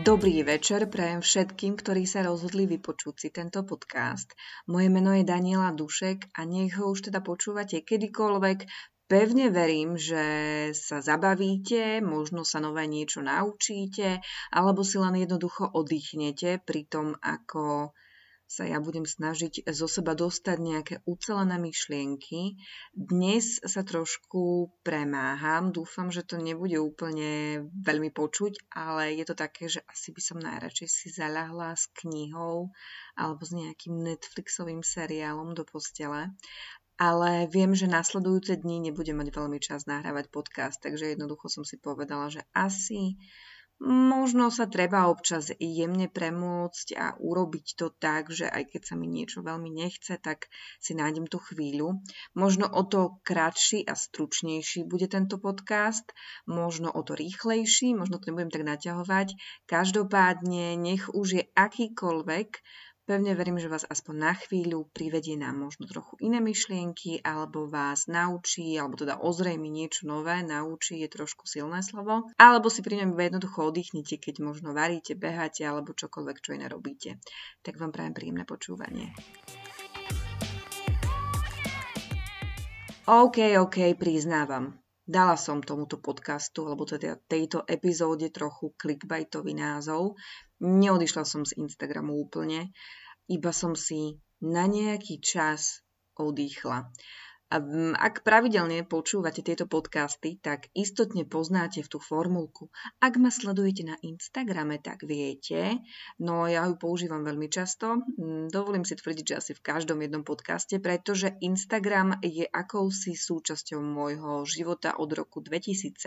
Dobrý večer prajem všetkým, ktorí sa rozhodli vypočuť si tento podcast. Moje meno je Daniela Dušek a nech ho už teda počúvate kedykoľvek. Pevne verím, že sa zabavíte, možno sa nové niečo naučíte, alebo si len jednoducho oddychnete pri tom, ako sa ja budem snažiť zo seba dostať nejaké ucelené myšlienky. Dnes sa trošku premáham, dúfam, že to nebude úplne veľmi počuť, ale je to také, že asi by som najradšej si zaľahla s knihou alebo s nejakým Netflixovým seriálom do postele. Ale viem, že nasledujúce dni nebudem mať veľmi čas nahrávať podcast, takže jednoducho som si povedala, že asi Možno sa treba občas jemne premôcť a urobiť to tak, že aj keď sa mi niečo veľmi nechce, tak si nájdem tú chvíľu. Možno o to kratší a stručnejší bude tento podcast, možno o to rýchlejší, možno to nebudem tak naťahovať. Každopádne, nech už je akýkoľvek, Pevne verím, že vás aspoň na chvíľu privedie na možno trochu iné myšlienky, alebo vás naučí, alebo teda ozrejmi niečo nové, naučí je trošku silné slovo, alebo si pri ňom jednoducho oddychnite, keď možno varíte, beháte, alebo čokoľvek, čo iné robíte. Tak vám prajem príjemné počúvanie. OK, OK, priznávam. Dala som tomuto podcastu, alebo teda tejto epizóde trochu clickbaitový názov. Neodišla som z Instagramu úplne, iba som si na nejaký čas oddychla. A ak pravidelne počúvate tieto podcasty, tak istotne poznáte v tú formulku. Ak ma sledujete na Instagrame, tak viete. No ja ju používam veľmi často. Mm, dovolím si tvrdiť, že asi v každom jednom podcaste, pretože Instagram je akousi súčasťou môjho života od roku 2017,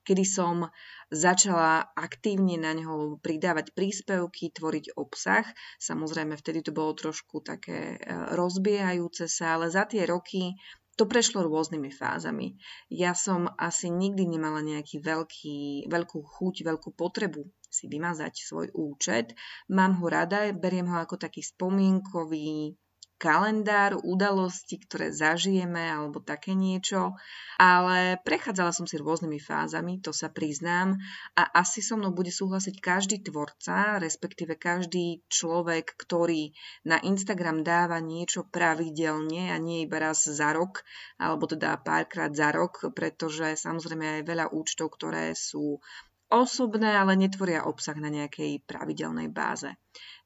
kedy som začala aktívne na neho pridávať príspevky, tvoriť obsah. Samozrejme, vtedy to bolo trošku také e, rozbiehajúce sa, ale za tie roky roky to prešlo rôznymi fázami. Ja som asi nikdy nemala nejaký veľký, veľkú chuť, veľkú potrebu si vymazať svoj účet. Mám ho rada, beriem ho ako taký spomienkový kalendár udalostí, ktoré zažijeme alebo také niečo, ale prechádzala som si rôznymi fázami, to sa priznám. A asi so mnou bude súhlasiť každý tvorca, respektíve každý človek, ktorý na Instagram dáva niečo pravidelne a nie iba raz za rok, alebo teda párkrát za rok, pretože samozrejme aj veľa účtov, ktoré sú osobné, ale netvoria obsah na nejakej pravidelnej báze.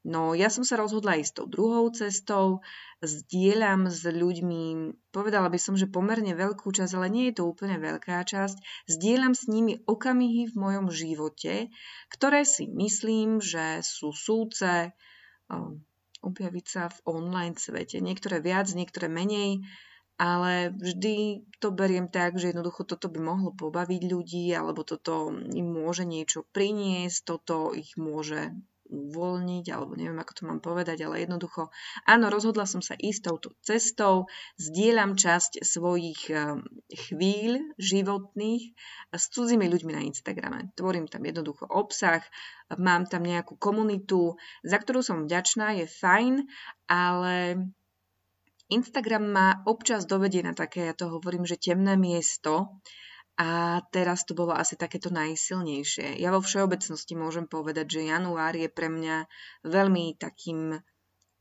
No ja som sa rozhodla ísť tou druhou cestou, zdieľam s ľuďmi, povedala by som, že pomerne veľkú časť, ale nie je to úplne veľká časť, zdieľam s nimi okamihy v mojom živote, ktoré si myslím, že sú súce objaviť sa v online svete. Niektoré viac, niektoré menej, ale vždy to beriem tak, že jednoducho toto by mohlo pobaviť ľudí, alebo toto im môže niečo priniesť, toto ich môže uvoľniť, alebo neviem, ako to mám povedať, ale jednoducho, áno, rozhodla som sa ísť touto cestou, zdieľam časť svojich eh, chvíľ životných s cudzími ľuďmi na Instagrame. Tvorím tam jednoducho obsah, mám tam nejakú komunitu, za ktorú som vďačná, je fajn, ale Instagram ma občas dovedie na také, ja to hovorím, že temné miesto, a teraz to bolo asi takéto najsilnejšie. Ja vo všeobecnosti môžem povedať, že január je pre mňa veľmi takým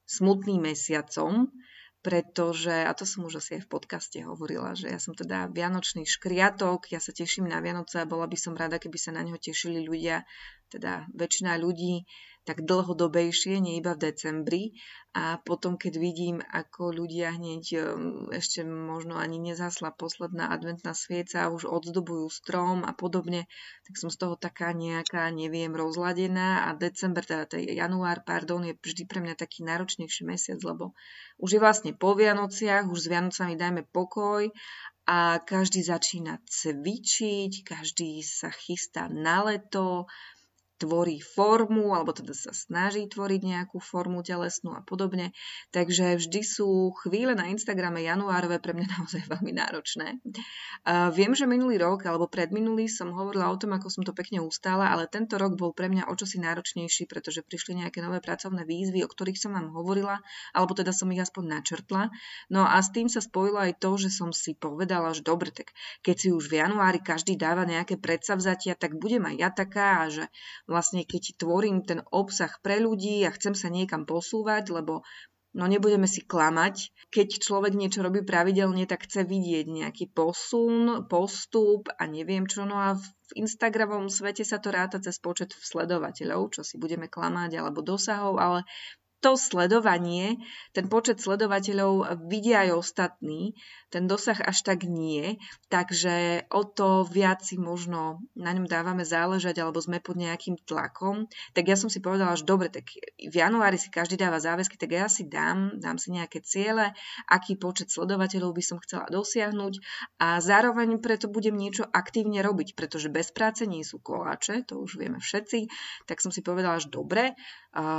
smutným mesiacom, pretože, a to som už asi aj v podcaste hovorila, že ja som teda vianočný škriatok, ja sa teším na Vianoce a bola by som rada, keby sa na neho tešili ľudia, teda väčšina ľudí, tak dlhodobejšie, nie iba v decembri. A potom, keď vidím, ako ľudia hneď um, ešte možno ani nezasla posledná adventná svieca už odzdobujú strom a podobne, tak som z toho taká nejaká, neviem, rozladená a december, teda ten január, pardon, je vždy pre mňa taký náročnejší mesiac, lebo už je vlastne po Vianociach, už s Vianocami dajme pokoj a každý začína cvičiť, každý sa chystá na leto, tvorí formu, alebo teda sa snaží tvoriť nejakú formu telesnú a podobne. Takže vždy sú chvíle na Instagrame januárové pre mňa naozaj veľmi náročné. Viem, že minulý rok alebo predminulý som hovorila o tom, ako som to pekne ustála, ale tento rok bol pre mňa o čosi náročnejší, pretože prišli nejaké nové pracovné výzvy, o ktorých som vám hovorila, alebo teda som ich aspoň načrtla. No a s tým sa spojilo aj to, že som si povedala, že dobre, tak keď si už v januári každý dáva nejaké predsavzatia, tak budem aj ja taká a že vlastne keď tvorím ten obsah pre ľudí a chcem sa niekam posúvať, lebo No nebudeme si klamať. Keď človek niečo robí pravidelne, tak chce vidieť nejaký posun, postup a neviem čo. No a v Instagramovom svete sa to ráta cez počet sledovateľov, čo si budeme klamať, alebo dosahov, ale to sledovanie, ten počet sledovateľov vidia aj ostatní, ten dosah až tak nie, takže o to viac si možno na ňom dávame záležať alebo sme pod nejakým tlakom. Tak ja som si povedala, že dobre, tak v januári si každý dáva záväzky, tak ja si dám, dám si nejaké ciele, aký počet sledovateľov by som chcela dosiahnuť a zároveň preto budem niečo aktívne robiť, pretože bez práce nie sú koláče, to už vieme všetci, tak som si povedala, že dobre,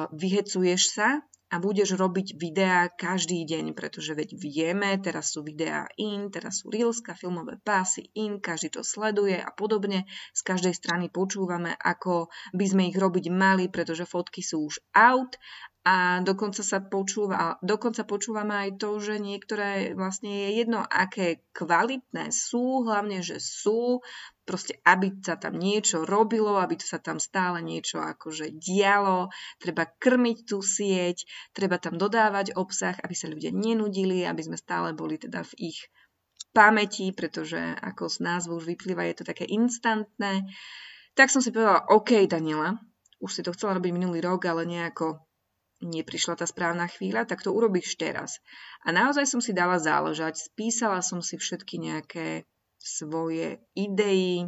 vyhecuješ sa a budeš robiť videá každý deň, pretože veď vieme, teraz sú videá in, teraz sú reelska, filmové pásy in, každý to sleduje a podobne. Z každej strany počúvame, ako by sme ich robiť mali, pretože fotky sú už out a dokonca sa počúva, dokonca počúvame aj to, že niektoré vlastne je jedno, aké kvalitné sú, hlavne, že sú, proste aby sa tam niečo robilo, aby sa tam stále niečo akože dialo, treba krmiť tú sieť, treba tam dodávať obsah, aby sa ľudia nenudili, aby sme stále boli teda v ich pamäti, pretože ako z názvu už vyplýva, je to také instantné. Tak som si povedala, OK, Daniela, už si to chcela robiť minulý rok, ale nejako neprišla tá správna chvíľa, tak to urobíš teraz. A naozaj som si dala záležať, spísala som si všetky nejaké svoje idei,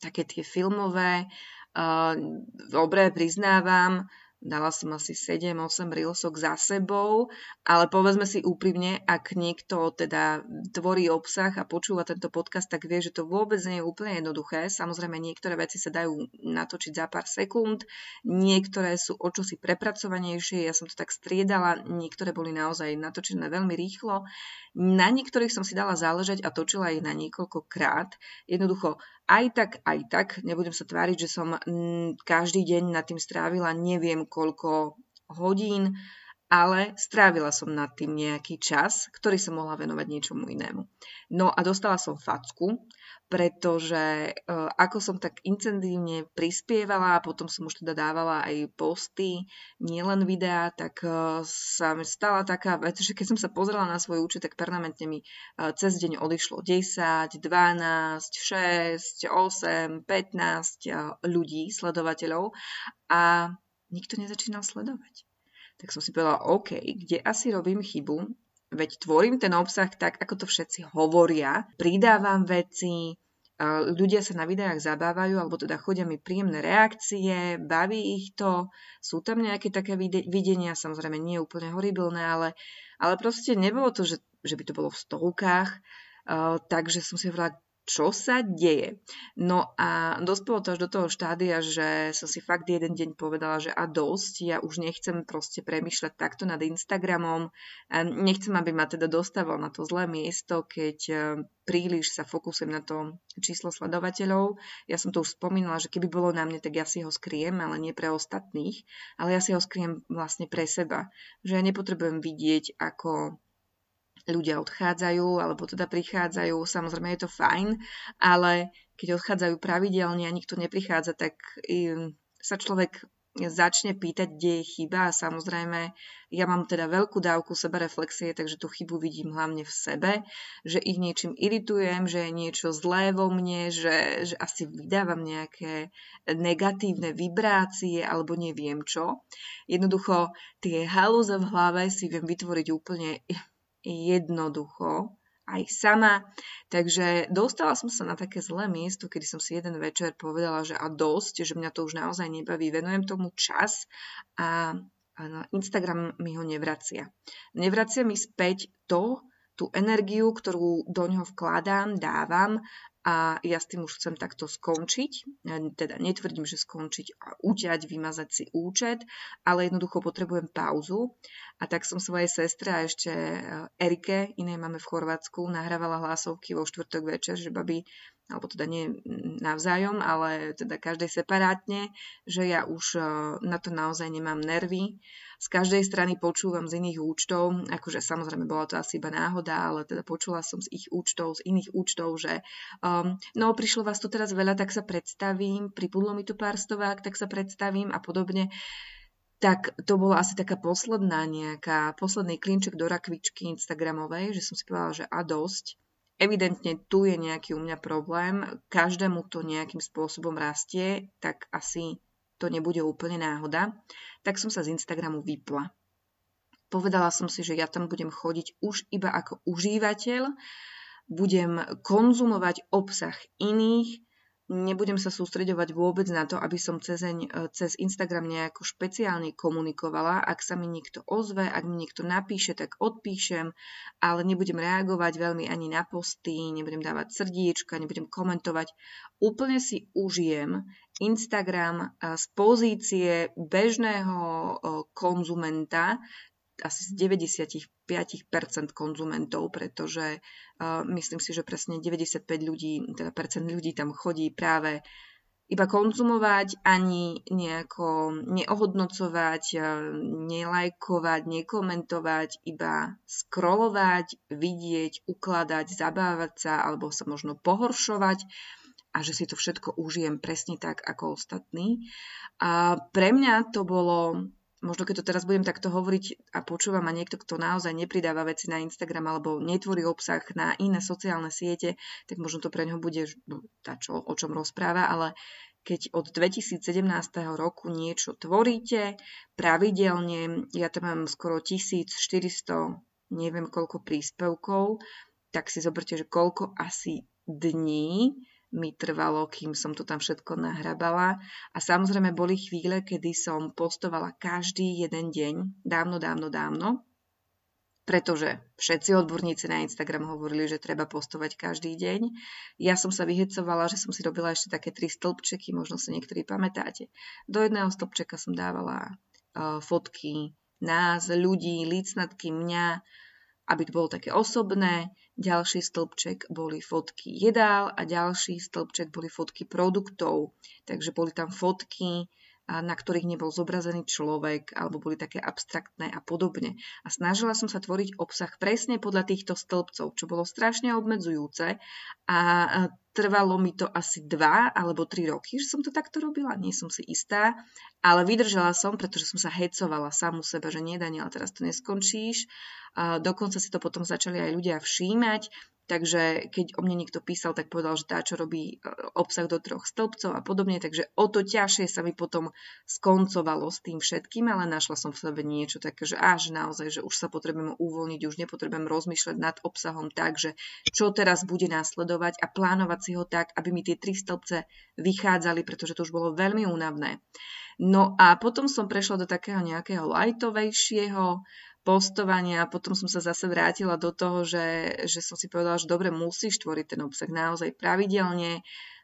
také tie filmové. Uh, dobre, priznávam, dala som asi 7-8 reelsok za sebou, ale povedzme si úprimne, ak niekto teda tvorí obsah a počúva tento podcast, tak vie, že to vôbec nie je úplne jednoduché. Samozrejme, niektoré veci sa dajú natočiť za pár sekúnd, niektoré sú o čosi prepracovanejšie, ja som to tak striedala, niektoré boli naozaj natočené veľmi rýchlo. Na niektorých som si dala záležať a točila ich na niekoľkokrát. Jednoducho, aj tak, aj tak, nebudem sa tváriť, že som mm, každý deň nad tým strávila neviem koľko hodín, ale strávila som nad tým nejaký čas, ktorý som mohla venovať niečomu inému. No a dostala som facku, pretože uh, ako som tak intenzívne prispievala a potom som už teda dávala aj posty, nielen videá, tak uh, sa mi stala taká vec, že keď som sa pozrela na svoj účet, tak permanentne mi uh, cez deň odišlo 10, 12, 6, 8, 15 uh, ľudí, sledovateľov a nikto nezačínal sledovať. Tak som si povedala, OK, kde asi robím chybu, veď tvorím ten obsah tak, ako to všetci hovoria, pridávam veci, ľudia sa na videách zabávajú, alebo teda chodia mi príjemné reakcie, baví ich to, sú tam nejaké také videnia, samozrejme nie úplne horibilné, ale, ale proste nebolo to, že, že by to bolo v stovkách, takže som si hovorila, čo sa deje. No a dospelo to až do toho štádia, že som si fakt jeden deň povedala, že a dosť, ja už nechcem proste premyšľať takto nad Instagramom, nechcem, aby ma teda dostával na to zlé miesto, keď e, príliš sa fokusujem na to číslo sledovateľov. Ja som to už spomínala, že keby bolo na mne, tak ja si ho skriem, ale nie pre ostatných, ale ja si ho skriem vlastne pre seba. Že ja nepotrebujem vidieť, ako ľudia odchádzajú, alebo teda prichádzajú, samozrejme je to fajn, ale keď odchádzajú pravidelne a nikto neprichádza, tak sa človek začne pýtať, kde je chyba a samozrejme ja mám teda veľkú dávku sebareflexie, takže tú chybu vidím hlavne v sebe, že ich niečím iritujem, že je niečo zlé vo mne, že, že asi vydávam nejaké negatívne vibrácie alebo neviem čo. Jednoducho tie halúze v hlave si viem vytvoriť úplne jednoducho aj sama. Takže dostala som sa na také zlé miesto, kedy som si jeden večer povedala, že a dosť, že mňa to už naozaj nebaví, venujem tomu čas a, Instagram mi ho nevracia. Nevracia mi späť to, tú energiu, ktorú do ňoho vkladám, dávam a ja s tým už chcem takto skončiť. Teda netvrdím, že skončiť a uťať, vymazať si účet, ale jednoducho potrebujem pauzu. A tak som svojej sestre a ešte eh, Erike, inej máme v Chorvátsku, nahrávala hlasovky vo štvrtok večer, že babi, alebo teda nie navzájom, ale teda každej separátne, že ja už e, na to naozaj nemám nervy. Z každej strany počúvam z iných účtov, akože samozrejme bola to asi iba náhoda, ale teda počula som z ich účtov, z iných účtov, že um, no prišlo vás tu teraz veľa, tak sa predstavím, pripudlo mi tu pár stovák, tak sa predstavím a podobne tak to bola asi taká posledná nejaká, posledný klinček do rakvičky Instagramovej, že som si povedala, že a dosť. Evidentne tu je nejaký u mňa problém, každému to nejakým spôsobom rastie, tak asi to nebude úplne náhoda. Tak som sa z Instagramu vypla. Povedala som si, že ja tam budem chodiť už iba ako užívateľ, budem konzumovať obsah iných, nebudem sa sústreďovať vôbec na to, aby som cez, cez Instagram nejako špeciálne komunikovala. Ak sa mi niekto ozve, ak mi niekto napíše, tak odpíšem, ale nebudem reagovať veľmi ani na posty, nebudem dávať srdíčka, nebudem komentovať. Úplne si užijem Instagram z pozície bežného konzumenta, asi z 95% konzumentov, pretože uh, myslím si, že presne 95 ľudí, teda percent ľudí tam chodí práve iba konzumovať, ani nejako neohodnocovať, nelajkovať, nekomentovať, iba scrollovať, vidieť, ukladať, zabávať sa alebo sa možno pohoršovať a že si to všetko užijem presne tak ako ostatní. A pre mňa to bolo možno keď to teraz budem takto hovoriť a počúvam a niekto, kto naozaj nepridáva veci na Instagram alebo netvorí obsah na iné sociálne siete, tak možno to pre ňoho bude no, tá, čo, o čom rozpráva, ale keď od 2017 roku niečo tvoríte pravidelne, ja tam mám skoro 1400, neviem koľko príspevkov, tak si zoberte, že koľko asi dní mi trvalo, kým som to tam všetko nahrabala. A samozrejme boli chvíle, kedy som postovala každý jeden deň, dávno, dávno, dávno, pretože všetci odborníci na Instagram hovorili, že treba postovať každý deň. Ja som sa vyhecovala, že som si robila ešte také tri stĺpčeky, možno si niektorí pamätáte. Do jedného stĺpčeka som dávala uh, fotky nás, ľudí, lícnatky mňa, aby to bolo také osobné. Ďalší stĺpček boli fotky jedál a ďalší stĺpček boli fotky produktov. Takže boli tam fotky, na ktorých nebol zobrazený človek, alebo boli také abstraktné a podobne. A snažila som sa tvoriť obsah presne podľa týchto stĺpcov, čo bolo strašne obmedzujúce a trvalo mi to asi dva alebo tri roky, že som to takto robila, nie som si istá, ale vydržala som, pretože som sa hecovala samu seba, že nie, Daniela, teraz to neskončíš dokonca si to potom začali aj ľudia všímať, takže keď o mne niekto písal, tak povedal, že tá, čo robí e, obsah do troch stĺpcov a podobne, takže o to ťažšie sa mi potom skoncovalo s tým všetkým, ale našla som v sebe niečo také, že až naozaj, že už sa potrebujem uvoľniť, už nepotrebujem rozmýšľať nad obsahom tak, že čo teraz bude následovať a plánovať si ho tak, aby mi tie tri stĺpce vychádzali, pretože to už bolo veľmi únavné. No a potom som prešla do takého nejakého lightovejšieho postovania a potom som sa zase vrátila do toho, že, že som si povedala, že dobre, musíš tvoriť ten obsah naozaj pravidelne,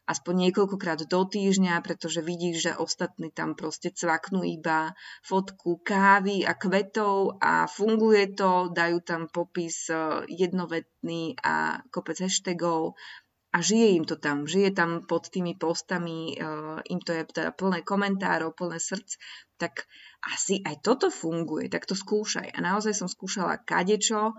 aspoň niekoľkokrát do týždňa, pretože vidíš, že ostatní tam proste cvaknú iba fotku kávy a kvetov a funguje to, dajú tam popis eh, jednovetný a kopec hashtagov a žije im to tam, žije tam pod tými postami, uh, im to je teda plné komentárov, plné srdc, tak asi aj toto funguje, tak to skúšaj. A naozaj som skúšala kadečo,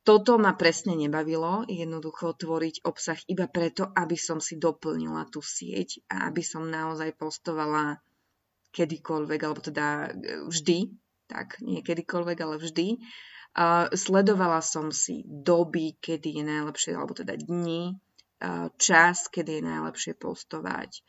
toto ma presne nebavilo, jednoducho tvoriť obsah iba preto, aby som si doplnila tú sieť a aby som naozaj postovala kedykoľvek, alebo teda e, vždy, tak nie kedykoľvek, ale vždy. Uh, sledovala som si doby, kedy je najlepšie, alebo teda dni, čas, kedy je najlepšie postovať.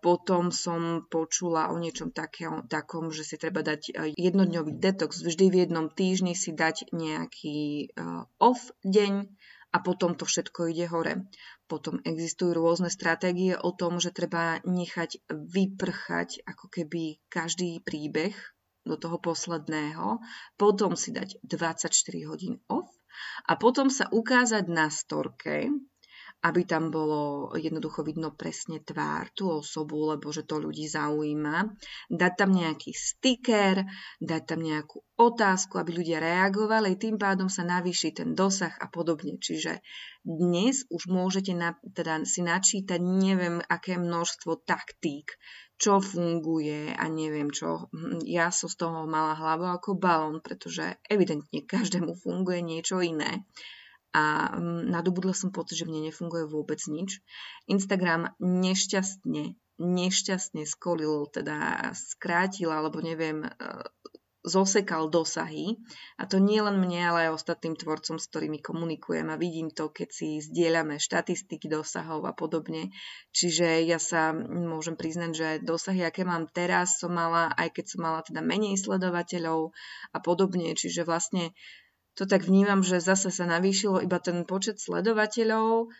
Potom som počula o niečom takom, takom, že si treba dať jednodňový detox, vždy v jednom týždni si dať nejaký off deň a potom to všetko ide hore. Potom existujú rôzne stratégie o tom, že treba nechať vyprchať ako keby každý príbeh do toho posledného, potom si dať 24 hodín off a potom sa ukázať na storke, aby tam bolo jednoducho vidno presne tvár, tú osobu, lebo že to ľudí zaujíma. Dať tam nejaký sticker, dať tam nejakú otázku, aby ľudia reagovali, tým pádom sa navýši ten dosah a podobne. Čiže dnes už môžete na, teda si načítať neviem aké množstvo taktík, čo funguje a neviem čo. Ja som z toho mala hlavu ako balón, pretože evidentne každému funguje niečo iné a mm, nadobudla som pocit, že mne nefunguje vôbec nič. Instagram nešťastne, nešťastne skolil, teda skrátil, alebo neviem, e, zosekal dosahy. A to nie len mne, ale aj ostatným tvorcom, s ktorými komunikujem a vidím to, keď si zdieľame štatistiky dosahov a podobne. Čiže ja sa môžem priznať, že dosahy, aké mám teraz, som mala, aj keď som mala teda menej sledovateľov a podobne. Čiže vlastne to tak vnímam, že zase sa navýšilo iba ten počet sledovateľov,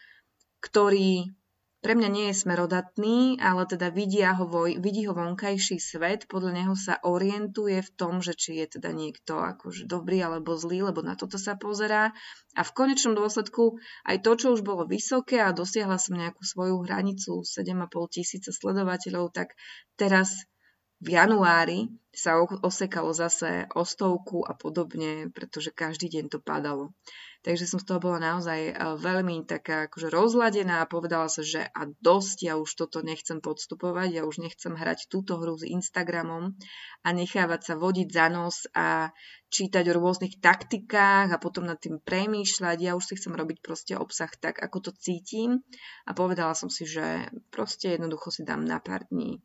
ktorý pre mňa nie je smerodatný, ale teda vidia ho, vidí ho vonkajší svet, podľa neho sa orientuje v tom, že či je teda niekto akože dobrý alebo zlý, lebo na toto sa pozerá. A v konečnom dôsledku aj to, čo už bolo vysoké a dosiahla som nejakú svoju hranicu 7,5 tisíca sledovateľov, tak teraz v januári sa osekalo zase o stovku a podobne, pretože každý deň to padalo. Takže som z toho bola naozaj e, veľmi taká akože rozladená a povedala sa, že a dosť, ja už toto nechcem podstupovať, ja už nechcem hrať túto hru s Instagramom a nechávať sa vodiť za nos a čítať o rôznych taktikách a potom nad tým premýšľať. Ja už si chcem robiť proste obsah tak, ako to cítim a povedala som si, že proste jednoducho si dám na pár dní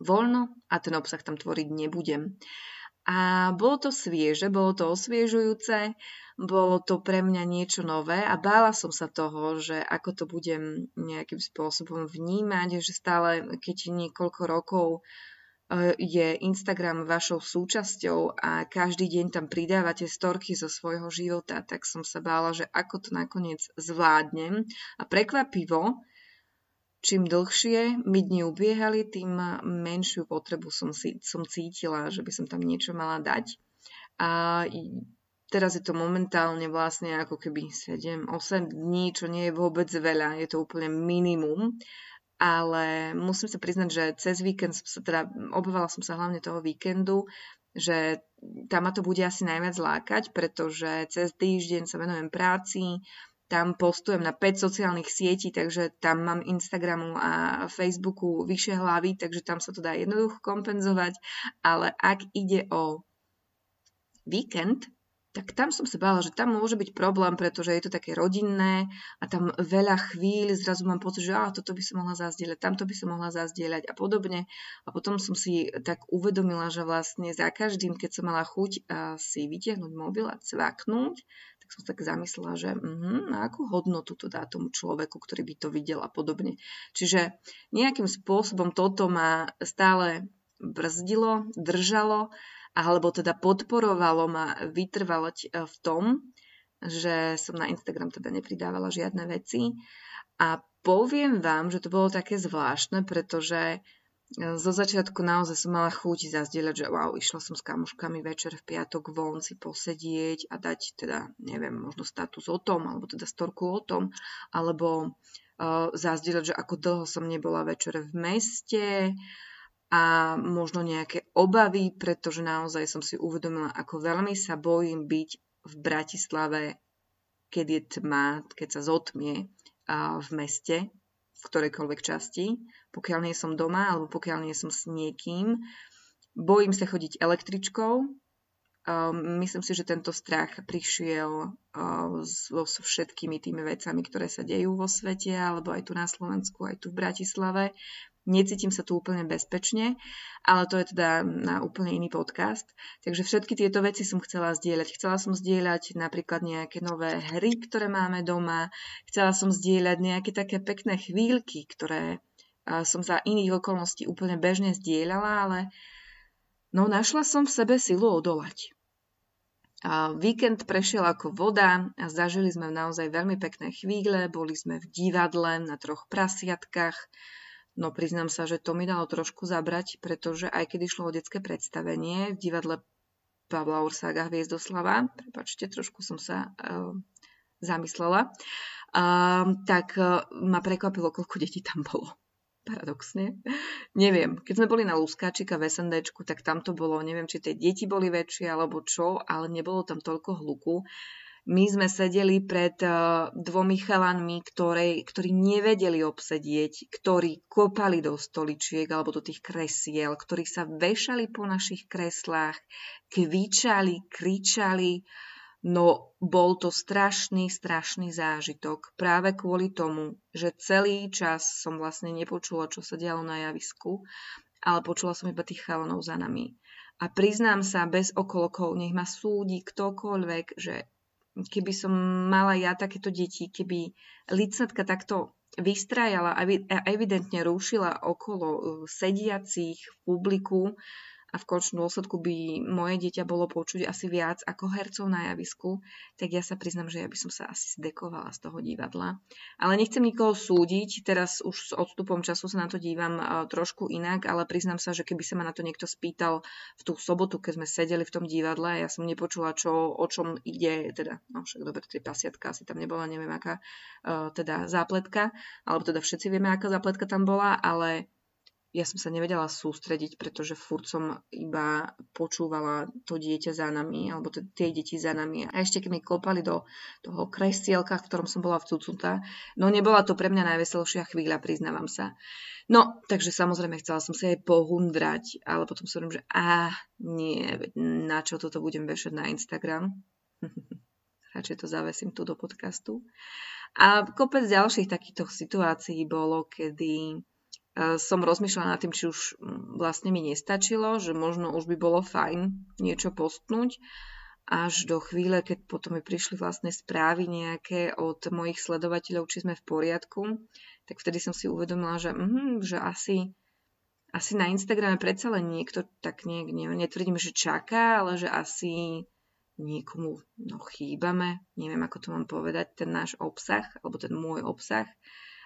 voľno a ten obsah tam tvoriť nebudem. A bolo to svieže, bolo to osviežujúce, bolo to pre mňa niečo nové a bála som sa toho, že ako to budem nejakým spôsobom vnímať, že stále, keď niekoľko rokov e, je Instagram vašou súčasťou a každý deň tam pridávate storky zo svojho života, tak som sa bála, že ako to nakoniec zvládnem. A prekvapivo, čím dlhšie mi dni ubiehali, tým menšiu potrebu som, si, som cítila, že by som tam niečo mala dať. A teraz je to momentálne vlastne ako keby 7-8 dní, čo nie je vôbec veľa, je to úplne minimum. Ale musím sa priznať, že cez víkend som sa teda, obávala som sa hlavne toho víkendu, že tam ma to bude asi najviac lákať, pretože cez týždeň sa venujem práci, tam postujem na 5 sociálnych sietí, takže tam mám Instagramu a Facebooku vyššie hlavy, takže tam sa to dá jednoducho kompenzovať. Ale ak ide o víkend, tak tam som sa bála, že tam môže byť problém, pretože je to také rodinné a tam veľa chvíľ zrazu mám pocit, že á, toto by som mohla zazdieľať, tamto by som mohla zazdieľať a podobne. A potom som si tak uvedomila, že vlastne za každým, keď som mala chuť si vytiahnuť mobil a cvaknúť, tak som tak zamyslela, že uh-huh, na akú hodnotu to dá tomu človeku, ktorý by to videl a podobne. Čiže nejakým spôsobom toto ma stále brzdilo, držalo, alebo teda podporovalo ma vytrvalať e, v tom, že som na Instagram teda nepridávala žiadne veci. A poviem vám, že to bolo také zvláštne, pretože zo začiatku naozaj som mala chuť zazdieľať, že wow, išla som s kamoškami večer v piatok von si posedieť a dať teda, neviem, možno status o tom, alebo teda storku o tom, alebo uh, zazdieľať, že ako dlho som nebola večer v meste a možno nejaké obavy, pretože naozaj som si uvedomila, ako veľmi sa bojím byť v Bratislave, keď je tma, keď sa zotmie uh, v meste, v ktorejkoľvek časti, pokiaľ nie som doma alebo pokiaľ nie som s niekým. Bojím sa chodiť električkou. Um, myslím si, že tento strach prišiel uh, so, všetkými tými vecami, ktoré sa dejú vo svete, alebo aj tu na Slovensku, aj tu v Bratislave. Necítim sa tu úplne bezpečne, ale to je teda na úplne iný podcast. Takže všetky tieto veci som chcela zdieľať. Chcela som zdieľať napríklad nejaké nové hry, ktoré máme doma. Chcela som zdieľať nejaké také pekné chvíľky, ktoré som za iných okolností úplne bežne zdieľala, ale no našla som v sebe silu odolať. Víkend prešiel ako voda a zažili sme naozaj veľmi pekné chvíle, boli sme v divadle na troch prasiatkách, No priznám sa, že to mi dalo trošku zabrať, pretože aj keď išlo o detské predstavenie v divadle Pavla Ursága Hviezdoslava, prepačte, trošku som sa uh, zamyslela, um, tak uh, ma prekvapilo, koľko detí tam bolo. Paradoxne. Neviem, keď sme boli na Luskáčika v SNDčku, tak tam to bolo, neviem, či tie deti boli väčšie alebo čo, ale nebolo tam toľko hluku my sme sedeli pred uh, dvomi chalanmi, ktorí, ktorí nevedeli obsedieť, ktorí kopali do stoličiek alebo do tých kresiel, ktorí sa vešali po našich kreslách, kvičali, kričali. No bol to strašný, strašný zážitok práve kvôli tomu, že celý čas som vlastne nepočula, čo sa dialo na javisku, ale počula som iba tých chalanov za nami. A priznám sa bez okolokov, nech ma súdi ktokoľvek, že keby som mala ja takéto deti, keby licnatka takto vystrajala a evidentne rúšila okolo uh, sediacich v publiku, a v končnom dôsledku by moje dieťa bolo počuť asi viac ako hercov na javisku, tak ja sa priznam, že ja by som sa asi zdekovala z toho divadla. Ale nechcem nikoho súdiť, teraz už s odstupom času sa na to dívam trošku inak, ale priznam sa, že keby sa ma na to niekto spýtal v tú sobotu, keď sme sedeli v tom divadle, ja som nepočula, čo, o čom ide, teda, no však dobre, tie pasiatka asi tam nebola, neviem aká, teda zápletka, alebo teda všetci vieme, aká zápletka tam bola, ale ja som sa nevedela sústrediť, pretože furt som iba počúvala to dieťa za nami, alebo tie deti za nami. A ešte keď mi klopali do toho kresielka, v ktorom som bola vcucnutá, no nebola to pre mňa najveselšia chvíľa, priznávam sa. No, takže samozrejme chcela som sa jej pohundrať, ale potom som že a nie, na čo toto budem vešať na Instagram? Radšej to zavesím tu do podcastu. A kopec ďalších takýchto situácií bolo, kedy som rozmýšľala nad tým, či už mm, vlastne mi nestačilo, že možno už by bolo fajn niečo postnúť, až do chvíle, keď potom mi prišli vlastné správy nejaké od mojich sledovateľov, či sme v poriadku, tak vtedy som si uvedomila, že, mm, že asi, asi na Instagrame predsa len niekto tak nie, nie, netvrdím, že čaká, ale že asi niekomu no, chýbame, neviem ako to mám povedať, ten náš obsah, alebo ten môj obsah,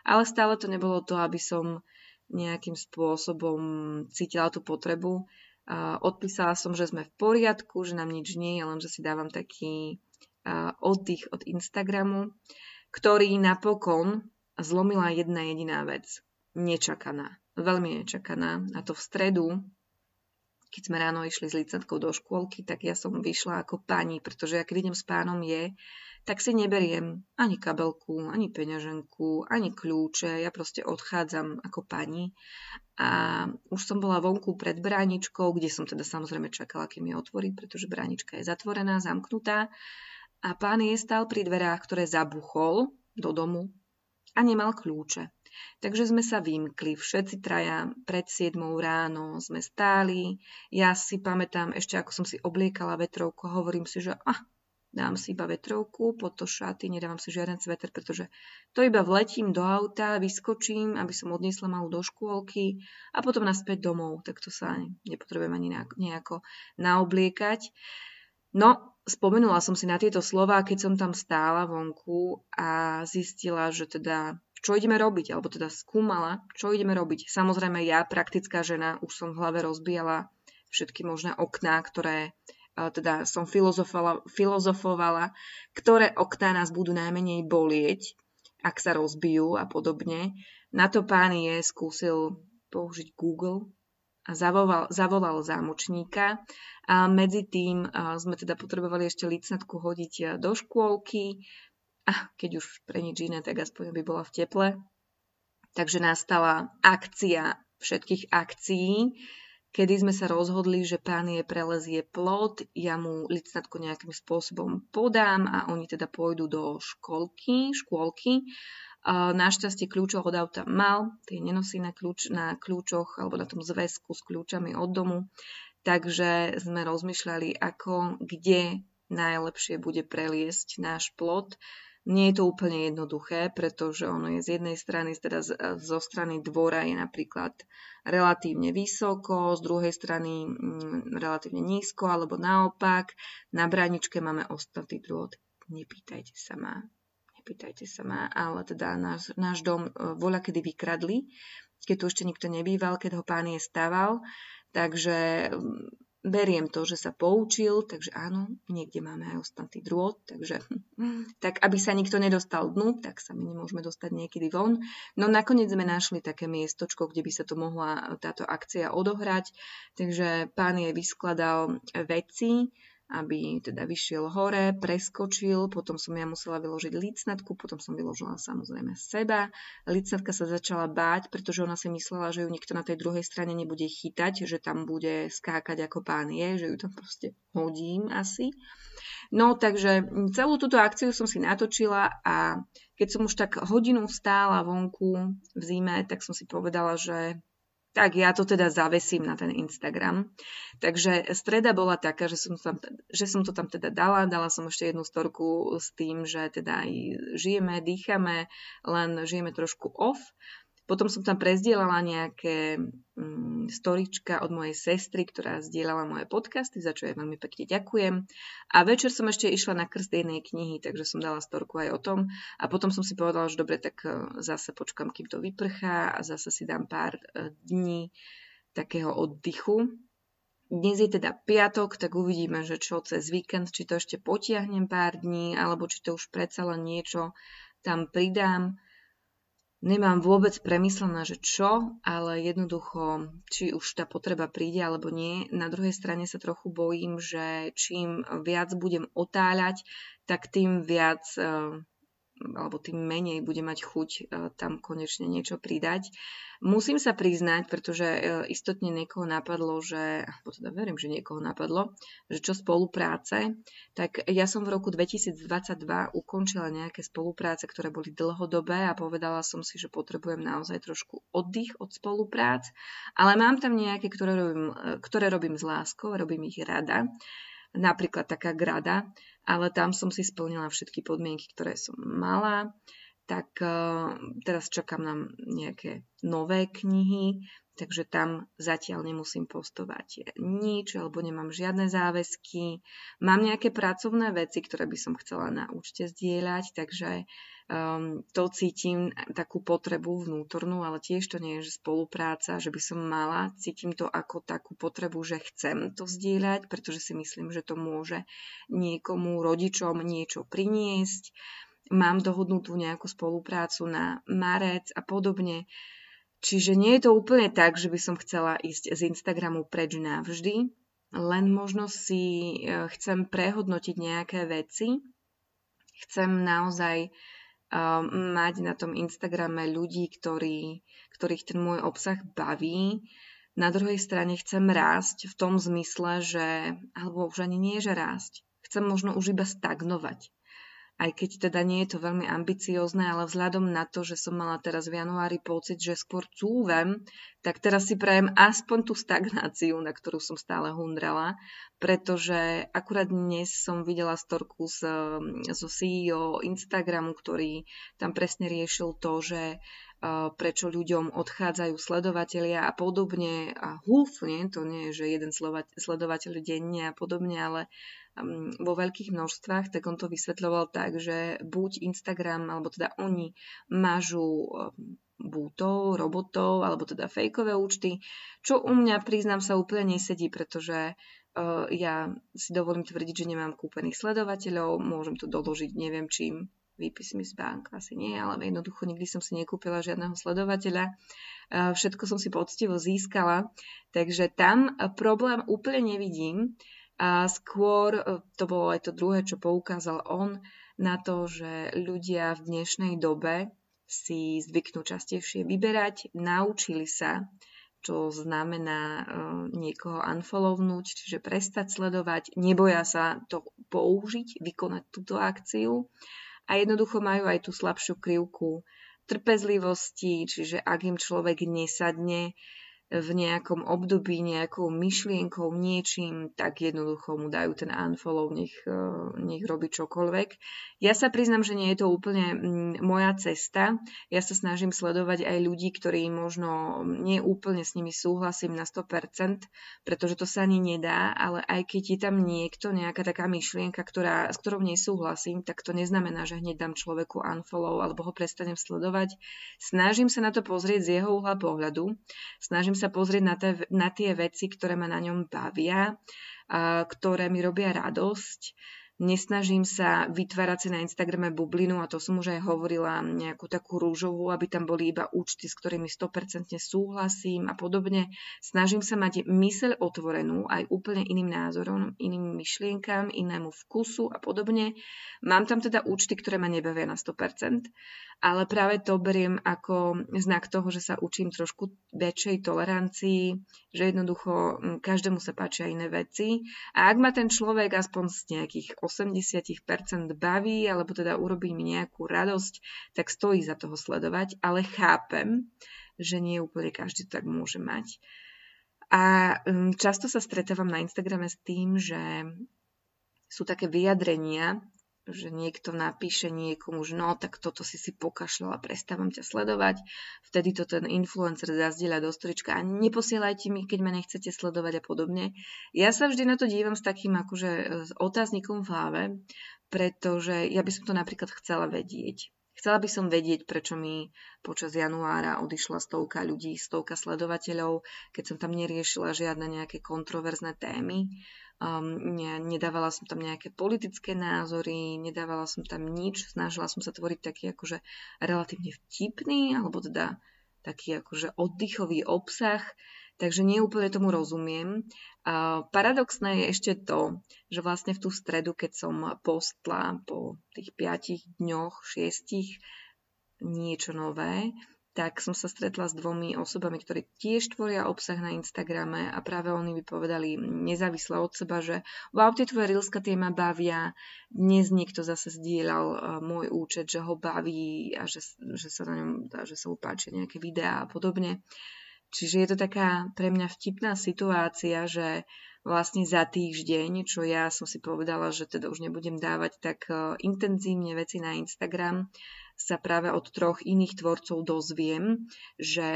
ale stále to nebolo to, aby som nejakým spôsobom cítila tú potrebu. Odpísala som, že sme v poriadku, že nám nič nie je, len že si dávam taký oddych od Instagramu, ktorý napokon zlomila jedna jediná vec. Nečakaná. Veľmi nečakaná. A to v stredu, keď sme ráno išli s licentkou do škôlky, tak ja som vyšla ako pani, pretože keď idem s pánom je, tak si neberiem ani kabelku, ani peňaženku, ani kľúče. Ja proste odchádzam ako pani. A už som bola vonku pred bráničkou, kde som teda samozrejme čakala, kým je otvorí, pretože bránička je zatvorená, zamknutá. A pán je stal pri dverách, ktoré zabuchol do domu a nemal kľúče. Takže sme sa vymkli, všetci traja pred 7 ráno sme stáli. Ja si pamätám ešte, ako som si obliekala vetrovku, hovorím si, že ah, dám si iba vetrovku, pod to šaty, nedávam si žiaden sveter, pretože to iba vletím do auta, vyskočím, aby som odniesla malú do škôlky a potom naspäť domov, tak to sa nepotrebujem ani nejako naobliekať. No, spomenula som si na tieto slova, keď som tam stála vonku a zistila, že teda čo ideme robiť, alebo teda skúmala, čo ideme robiť. Samozrejme ja, praktická žena, už som v hlave rozbijala všetky možné okná, ktoré teda som filozofovala, filozofovala, ktoré okná nás budú najmenej bolieť, ak sa rozbijú a podobne. Na to pán je skúsil použiť Google a zavolal, zavolal zámočníka. A medzi tým sme teda potrebovali ešte licnatku hodiť do škôlky, a keď už pre nič iné, tak aspoň by bola v teple. Takže nastala akcia všetkých akcií, kedy sme sa rozhodli, že pán je prelezie plot, ja mu licnatko nejakým spôsobom podám a oni teda pôjdu do školky, škôlky. Našťastie kľúčov od auta mal, tie nenosí na, kľúč, na kľúčoch alebo na tom zväzku s kľúčami od domu. Takže sme rozmýšľali, ako, kde najlepšie bude preliesť náš plot nie je to úplne jednoduché, pretože ono je z jednej strany, teda zo strany dvora je napríklad relatívne vysoko, z druhej strany mm, relatívne nízko, alebo naopak. Na bráničke máme ostatný drôt. Nepýtajte sa ma, nepýtajte sa ma, ale teda náš, náš dom e, voľa kedy vykradli, keď tu ešte nikto nebýval, keď ho pán je staval. Takže mm, beriem to, že sa poučil, takže áno, niekde máme aj ostatný drôt, takže tak aby sa nikto nedostal dnu, tak sa my nemôžeme dostať niekedy von. No nakoniec sme našli také miestočko, kde by sa to mohla táto akcia odohrať, takže pán jej vyskladal veci, aby teda vyšiel hore, preskočil, potom som ja musela vyložiť licnatku, potom som vyložila samozrejme seba. Licnatka sa začala báť, pretože ona si myslela, že ju nikto na tej druhej strane nebude chytať, že tam bude skákať ako pán je, že ju tam proste hodím asi. No takže celú túto akciu som si natočila a keď som už tak hodinu stála vonku v zime, tak som si povedala, že tak ja to teda zavesím na ten Instagram. Takže streda bola taká, že som, tam, že som to tam teda dala. Dala som ešte jednu storku s tým, že teda aj žijeme, dýchame, len žijeme trošku off. Potom som tam prezdielala nejaké mm, storička od mojej sestry, ktorá zdieľala moje podcasty, za čo jej veľmi pekne ďakujem. A večer som ešte išla na krst jednej knihy, takže som dala storku aj o tom. A potom som si povedala, že dobre, tak e, zase počkam, kým to vyprchá a zase si dám pár e, dní takého oddychu. Dnes je teda piatok, tak uvidíme, že čo cez víkend, či to ešte potiahnem pár dní, alebo či to už predsa len niečo tam pridám nemám vôbec premyslené, že čo, ale jednoducho, či už tá potreba príde alebo nie. Na druhej strane sa trochu bojím, že čím viac budem otáľať, tak tým viac eh, alebo tým menej bude mať chuť e, tam konečne niečo pridať. Musím sa priznať, pretože e, istotne niekoho napadlo, že, alebo teda verím, že niekoho napadlo, že čo spolupráce, tak ja som v roku 2022 ukončila nejaké spolupráce, ktoré boli dlhodobé a povedala som si, že potrebujem naozaj trošku oddych od spoluprác, ale mám tam nejaké, ktoré robím, e, ktoré robím s láskou, robím ich rada napríklad taká grada, ale tam som si splnila všetky podmienky, ktoré som mala. Tak uh, teraz čakám na nejaké nové knihy, takže tam zatiaľ nemusím postovať nič, alebo nemám žiadne záväzky. Mám nejaké pracovné veci, ktoré by som chcela na účte zdieľať, takže um, to cítim takú potrebu vnútornú, ale tiež to nie je že spolupráca, že by som mala, cítim to ako takú potrebu, že chcem to zdieľať, pretože si myslím, že to môže niekomu, rodičom niečo priniesť. Mám dohodnutú nejakú spoluprácu na marec a podobne. Čiže nie je to úplne tak, že by som chcela ísť z Instagramu preč navždy, len možno si e, chcem prehodnotiť nejaké veci. Chcem naozaj um, mať na tom Instagrame ľudí, ktorí, ktorých ten môj obsah baví. Na druhej strane chcem rásť v tom zmysle, že, alebo už ani nie, že rásť. Chcem možno už iba stagnovať aj keď teda nie je to veľmi ambiciózne, ale vzhľadom na to, že som mala teraz v januári pocit, že skôr cúvem, tak teraz si prajem aspoň tú stagnáciu, na ktorú som stále hundrala, pretože akurát dnes som videla storku z, zo CEO Instagramu, ktorý tam presne riešil to, že uh, prečo ľuďom odchádzajú sledovatelia a podobne a huf, nie? to nie je, že jeden sledovateľ denne a podobne, ale vo veľkých množstvách, tak on to vysvetľoval tak, že buď Instagram, alebo teda oni mažú bútov, robotov, alebo teda fejkové účty, čo u mňa, priznám sa, úplne nesedí, pretože uh, ja si dovolím tvrdiť, že nemám kúpených sledovateľov, môžem to doložiť neviem čím, výpismi z bank, asi nie, ale jednoducho nikdy som si nekúpila žiadneho sledovateľa. Uh, všetko som si poctivo získala, takže tam problém úplne nevidím. A skôr, e, to bolo aj to druhé, čo poukázal on, na to, že ľudia v dnešnej dobe si zvyknú častejšie vyberať, naučili sa, čo znamená uh, niekoho unfollownúť, čiže prestať sledovať, neboja sa to použiť, vykonať túto akciu. A jednoducho majú aj tú slabšiu krivku trpezlivosti, čiže ak im človek nesadne, v nejakom období nejakou myšlienkou, niečím, tak jednoducho mu dajú ten unfollow, nech, e, nech robí čokoľvek. Ja sa priznam, že nie je to úplne mm, moja cesta. Ja sa snažím sledovať aj ľudí, ktorí možno nie úplne s nimi súhlasím na 100%, pretože to sa ani nedá, ale aj keď je tam niekto, nejaká taká myšlienka, ktorá, s ktorou nesúhlasím, tak to neznamená, že hneď dám človeku unfollow alebo ho prestanem sledovať. Snažím sa na to pozrieť z jeho uhla pohľadu. Snažím sa pozrieť na, te, na tie veci, ktoré ma na ňom bavia, a, ktoré mi robia radosť Nesnažím sa vytvárať si na Instagrame bublinu a to som už aj hovorila nejakú takú rúžovú, aby tam boli iba účty, s ktorými 100% súhlasím a podobne. Snažím sa mať myseľ otvorenú aj úplne iným názorom, iným myšlienkam, inému vkusu a podobne. Mám tam teda účty, ktoré ma nebavia na 100%, ale práve to beriem ako znak toho, že sa učím trošku väčšej tolerancii, že jednoducho každému sa páčia iné veci. A ak ma ten človek aspoň z nejakých 80% baví, alebo teda urobí mi nejakú radosť, tak stojí za toho sledovať, ale chápem, že nie úplne každý to tak môže mať. A mm, často sa stretávam na Instagrame s tým, že sú také vyjadrenia, že niekto napíše niekomu, že no, tak toto si si pokašľala, prestávam ťa sledovať, vtedy to ten influencer zazdieľa do storička a neposielajte mi, keď ma nechcete sledovať a podobne. Ja sa vždy na to dívam s takým akože e, s otáznikom v hlave, pretože ja by som to napríklad chcela vedieť. Chcela by som vedieť, prečo mi počas januára odišla stovka ľudí, stovka sledovateľov, keď som tam neriešila žiadne nejaké kontroverzné témy Um, ne, nedávala som tam nejaké politické názory, nedávala som tam nič, snažila som sa tvoriť taký akože relatívne vtipný, alebo teda taký akože oddychový obsah, takže nie úplne tomu rozumiem. A paradoxné je ešte to, že vlastne v tú stredu, keď som postla po tých piatich dňoch, šiestich, niečo nové, tak som sa stretla s dvomi osobami, ktorí tiež tvoria obsah na Instagrame a práve oni by povedali nezávisle od seba, že wow, tie tvoje rilska tie bavia. Dnes niekto zase zdieľal uh, môj účet, že ho baví a že, že sa na ňom, že sa mu páčia nejaké videá a podobne. Čiže je to taká pre mňa vtipná situácia, že vlastne za týždeň, čo ja som si povedala, že teda už nebudem dávať tak uh, intenzívne veci na Instagram, sa práve od troch iných tvorcov dozviem, že,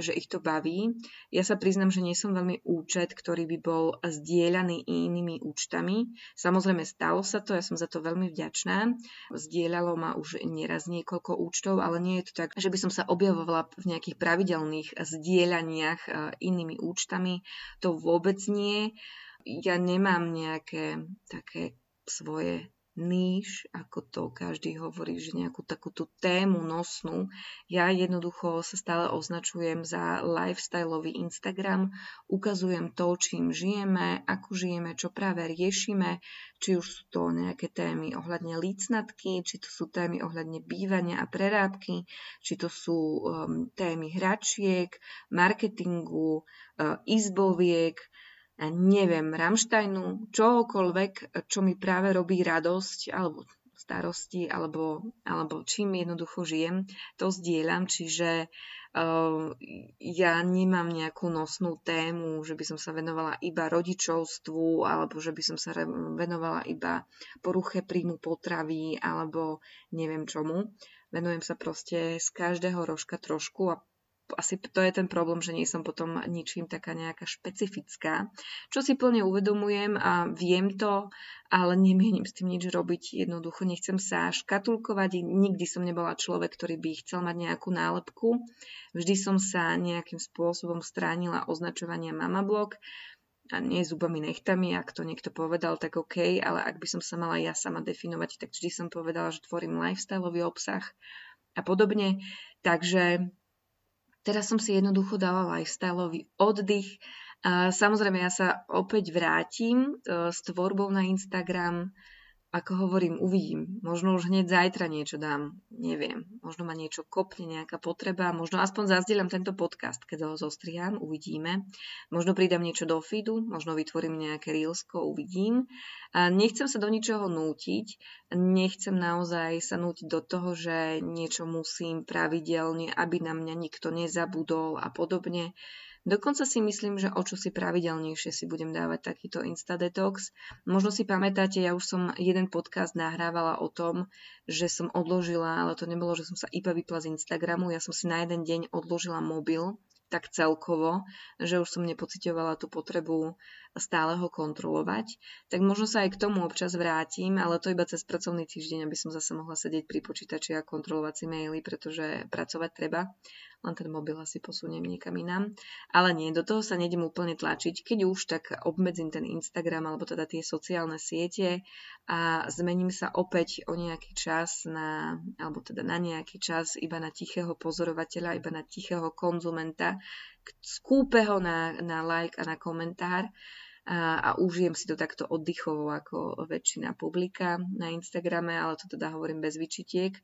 že ich to baví. Ja sa priznam, že nie som veľmi účet, ktorý by bol zdieľaný inými účtami. Samozrejme, stalo sa to, ja som za to veľmi vďačná. Zdieľalo ma už nieraz niekoľko účtov, ale nie je to tak, že by som sa objavovala v nejakých pravidelných zdieľaniach e, inými účtami. To vôbec nie. Ja nemám nejaké také svoje níž, ako to každý hovorí, že nejakú takú tú tému nosnú. Ja jednoducho sa stále označujem za lifestyleový Instagram, ukazujem to, čím žijeme, ako žijeme, čo práve riešime, či už sú to nejaké témy ohľadne lícnatky, či to sú témy ohľadne bývania a prerábky, či to sú um, témy hračiek, marketingu, uh, izboviek, neviem, Rammsteinu, čohokoľvek, čo mi práve robí radosť, alebo starosti, alebo, alebo čím jednoducho žijem, to zdieľam, čiže uh, ja nemám nejakú nosnú tému, že by som sa venovala iba rodičovstvu, alebo že by som sa venovala iba poruche príjmu potravy, alebo neviem čomu. Venujem sa proste z každého rožka trošku a asi to je ten problém, že nie som potom ničím taká nejaká špecifická, čo si plne uvedomujem a viem to, ale nemienim s tým nič robiť. Jednoducho nechcem sa škatulkovať. Nikdy som nebola človek, ktorý by chcel mať nejakú nálepku. Vždy som sa nejakým spôsobom stránila označovania mama blog a nie zubami nechtami, ak to niekto povedal, tak OK, ale ak by som sa mala ja sama definovať, tak vždy som povedala, že tvorím lifestyleový obsah a podobne. Takže Teraz som si jednoducho dala lifestyleový oddych. Samozrejme, ja sa opäť vrátim e, s tvorbou na Instagram ako hovorím, uvidím. Možno už hneď zajtra niečo dám, neviem. Možno ma niečo kopne, nejaká potreba. Možno aspoň zazdieľam tento podcast, keď ho zostriam, uvidíme. Možno pridám niečo do feedu, možno vytvorím nejaké reelsko, uvidím. A nechcem sa do ničoho nútiť, nechcem naozaj sa nútiť do toho, že niečo musím pravidelne, aby na mňa nikto nezabudol a podobne. Dokonca si myslím, že o čo si pravidelnejšie si budem dávať takýto Instadetox. Možno si pamätáte, ja už som jeden podcast nahrávala o tom, že som odložila, ale to nebolo, že som sa iba vypla z Instagramu, ja som si na jeden deň odložila mobil, tak celkovo, že už som nepocitovala tú potrebu stále ho kontrolovať, tak možno sa aj k tomu občas vrátim, ale to iba cez pracovný týždeň, aby som zase mohla sedieť pri počítači a kontrolovať si maily, pretože pracovať treba len ten mobil asi posuniem niekam inám. Ale nie, do toho sa nejdem úplne tlačiť. Keď už, tak obmedzím ten Instagram alebo teda tie sociálne siete a zmením sa opäť o nejaký čas na, alebo teda na nejaký čas iba na tichého pozorovateľa, iba na tichého konzumenta, skúpeho na, na like a na komentár a, a užijem si to takto oddychovo ako väčšina publika na Instagrame, ale to teda hovorím bez vyčitiek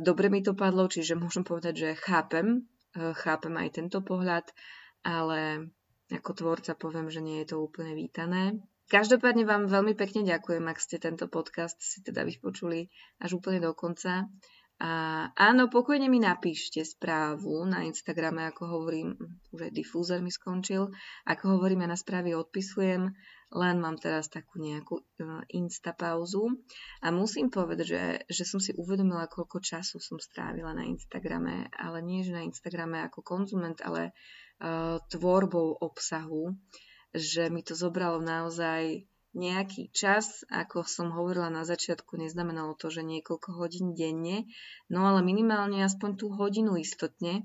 dobre mi to padlo, čiže môžem povedať, že chápem, e, chápem aj tento pohľad, ale ako tvorca poviem, že nie je to úplne vítané. Každopádne vám veľmi pekne ďakujem, ak ste tento podcast si teda vypočuli až úplne do konca. A áno, pokojne mi napíšte správu na Instagrame, ako hovorím, už aj difúzer mi skončil, ako hovorím, ja na správy odpisujem, len mám teraz takú nejakú uh, insta pauzu a musím povedať, že, že som si uvedomila, koľko času som strávila na Instagrame, ale nie že na Instagrame ako konzument, ale uh, tvorbou obsahu, že mi to zobralo naozaj nejaký čas, ako som hovorila na začiatku, neznamenalo to, že niekoľko hodín denne, no ale minimálne aspoň tú hodinu istotne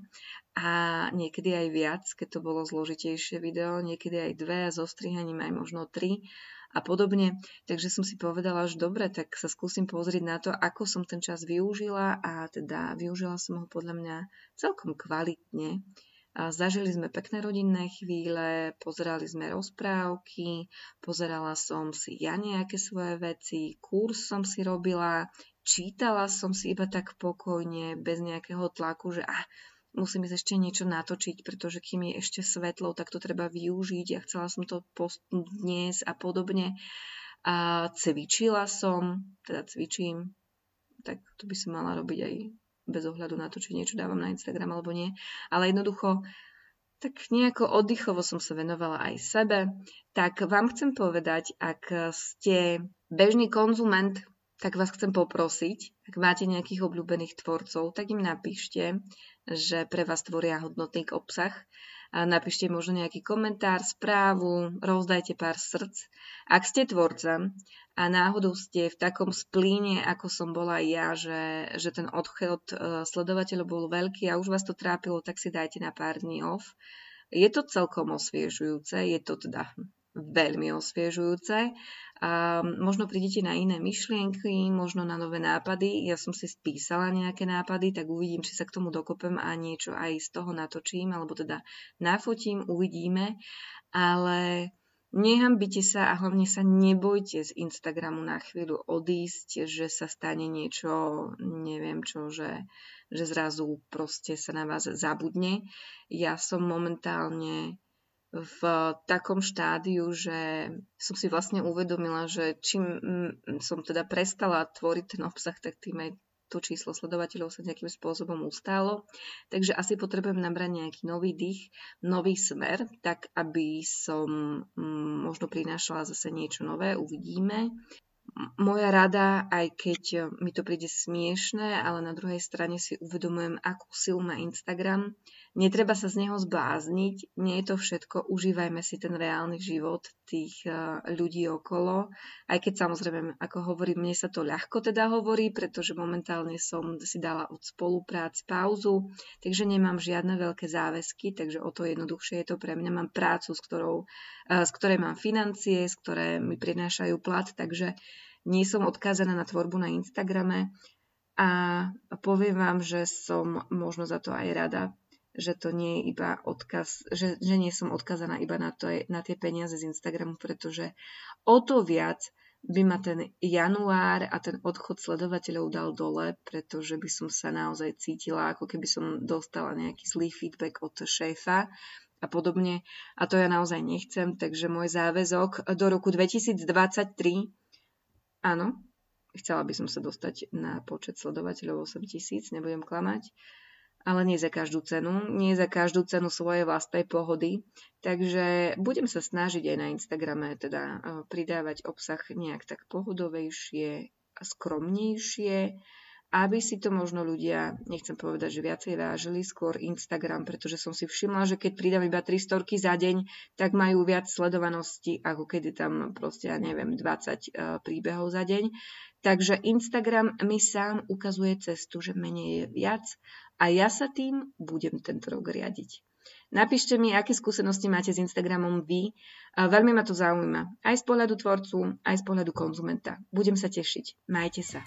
a niekedy aj viac, keď to bolo zložitejšie video, niekedy aj dve a so strihaním aj možno tri a podobne. Takže som si povedala, že dobre, tak sa skúsim pozrieť na to, ako som ten čas využila a teda využila som ho podľa mňa celkom kvalitne Zažili sme pekné rodinné chvíle, pozerali sme rozprávky, pozerala som si ja nejaké svoje veci, kurz som si robila, čítala som si iba tak pokojne, bez nejakého tlaku, že ah, musím ísť ešte niečo natočiť, pretože kým je ešte svetlo, tak to treba využiť. Ja chcela som to postnúť dnes a podobne. A cvičila som, teda cvičím, tak to by som mala robiť aj bez ohľadu na to, či niečo dávam na Instagram alebo nie. Ale jednoducho, tak nejako oddychovo som sa venovala aj sebe. Tak vám chcem povedať, ak ste bežný konzument, tak vás chcem poprosiť, ak máte nejakých obľúbených tvorcov, tak im napíšte, že pre vás tvoria hodnotný obsah napíšte možno nejaký komentár, správu, rozdajte pár srdc. Ak ste tvorca a náhodou ste v takom splíne, ako som bola ja, že, že ten odchod e, sledovateľov bol veľký a už vás to trápilo, tak si dajte na pár dní off. Je to celkom osviežujúce, je to teda veľmi osviežujúce a možno prídete na iné myšlienky, možno na nové nápady. Ja som si spísala nejaké nápady, tak uvidím, či sa k tomu dokopem a niečo aj z toho natočím, alebo teda nafotím, uvidíme. Ale nehambite sa a hlavne sa nebojte z Instagramu na chvíľu odísť, že sa stane niečo, neviem čo, že, že zrazu proste sa na vás zabudne. Ja som momentálne v takom štádiu, že som si vlastne uvedomila, že čím mm, som teda prestala tvoriť ten obsah, tak tým aj to číslo sledovateľov sa nejakým spôsobom ustálo. Takže asi potrebujem nabrať nejaký nový dých, nový smer, tak aby som mm, možno prinášala zase niečo nové, uvidíme moja rada, aj keď mi to príde smiešné, ale na druhej strane si uvedomujem, akú silu má Instagram. Netreba sa z neho zblázniť, nie je to všetko, užívajme si ten reálny život tých e, ľudí okolo, aj keď samozrejme, ako hovorím, mne sa to ľahko teda hovorí, pretože momentálne som si dala od spolupráci pauzu, takže nemám žiadne veľké záväzky, takže o to jednoduchšie je to pre mňa. Mám prácu, s, ktorou, e, z ktorej mám financie, z ktoré mi prinášajú plat, takže nie som odkázaná na tvorbu na Instagrame. A poviem vám, že som možno za to aj rada, že to nie je iba odkaz, že, že nie som odkazaná iba na, to, na tie peniaze z Instagramu, pretože o to viac by ma ten január a ten odchod sledovateľov dal dole, pretože by som sa naozaj cítila, ako keby som dostala nejaký zlý feedback od šéfa a podobne. A to ja naozaj nechcem, takže môj záväzok do roku 2023 Áno, chcela by som sa dostať na počet sledovateľov 8 tisíc, nebudem klamať, ale nie za každú cenu, nie za každú cenu svojej vlastnej pohody. Takže budem sa snažiť aj na Instagrame teda eh, pridávať obsah nejak tak pohodovejšie a skromnejšie aby si to možno ľudia, nechcem povedať, že viacej vážili, skôr Instagram, pretože som si všimla, že keď pridám iba 3 storky za deň, tak majú viac sledovanosti, ako keď je tam proste, ja neviem, 20 uh, príbehov za deň. Takže Instagram mi sám ukazuje cestu, že menej je viac a ja sa tým budem tento rok riadiť. Napíšte mi, aké skúsenosti máte s Instagramom vy. Veľmi ma to zaujíma. Aj z pohľadu tvorcu, aj z pohľadu konzumenta. Budem sa tešiť. Majte sa.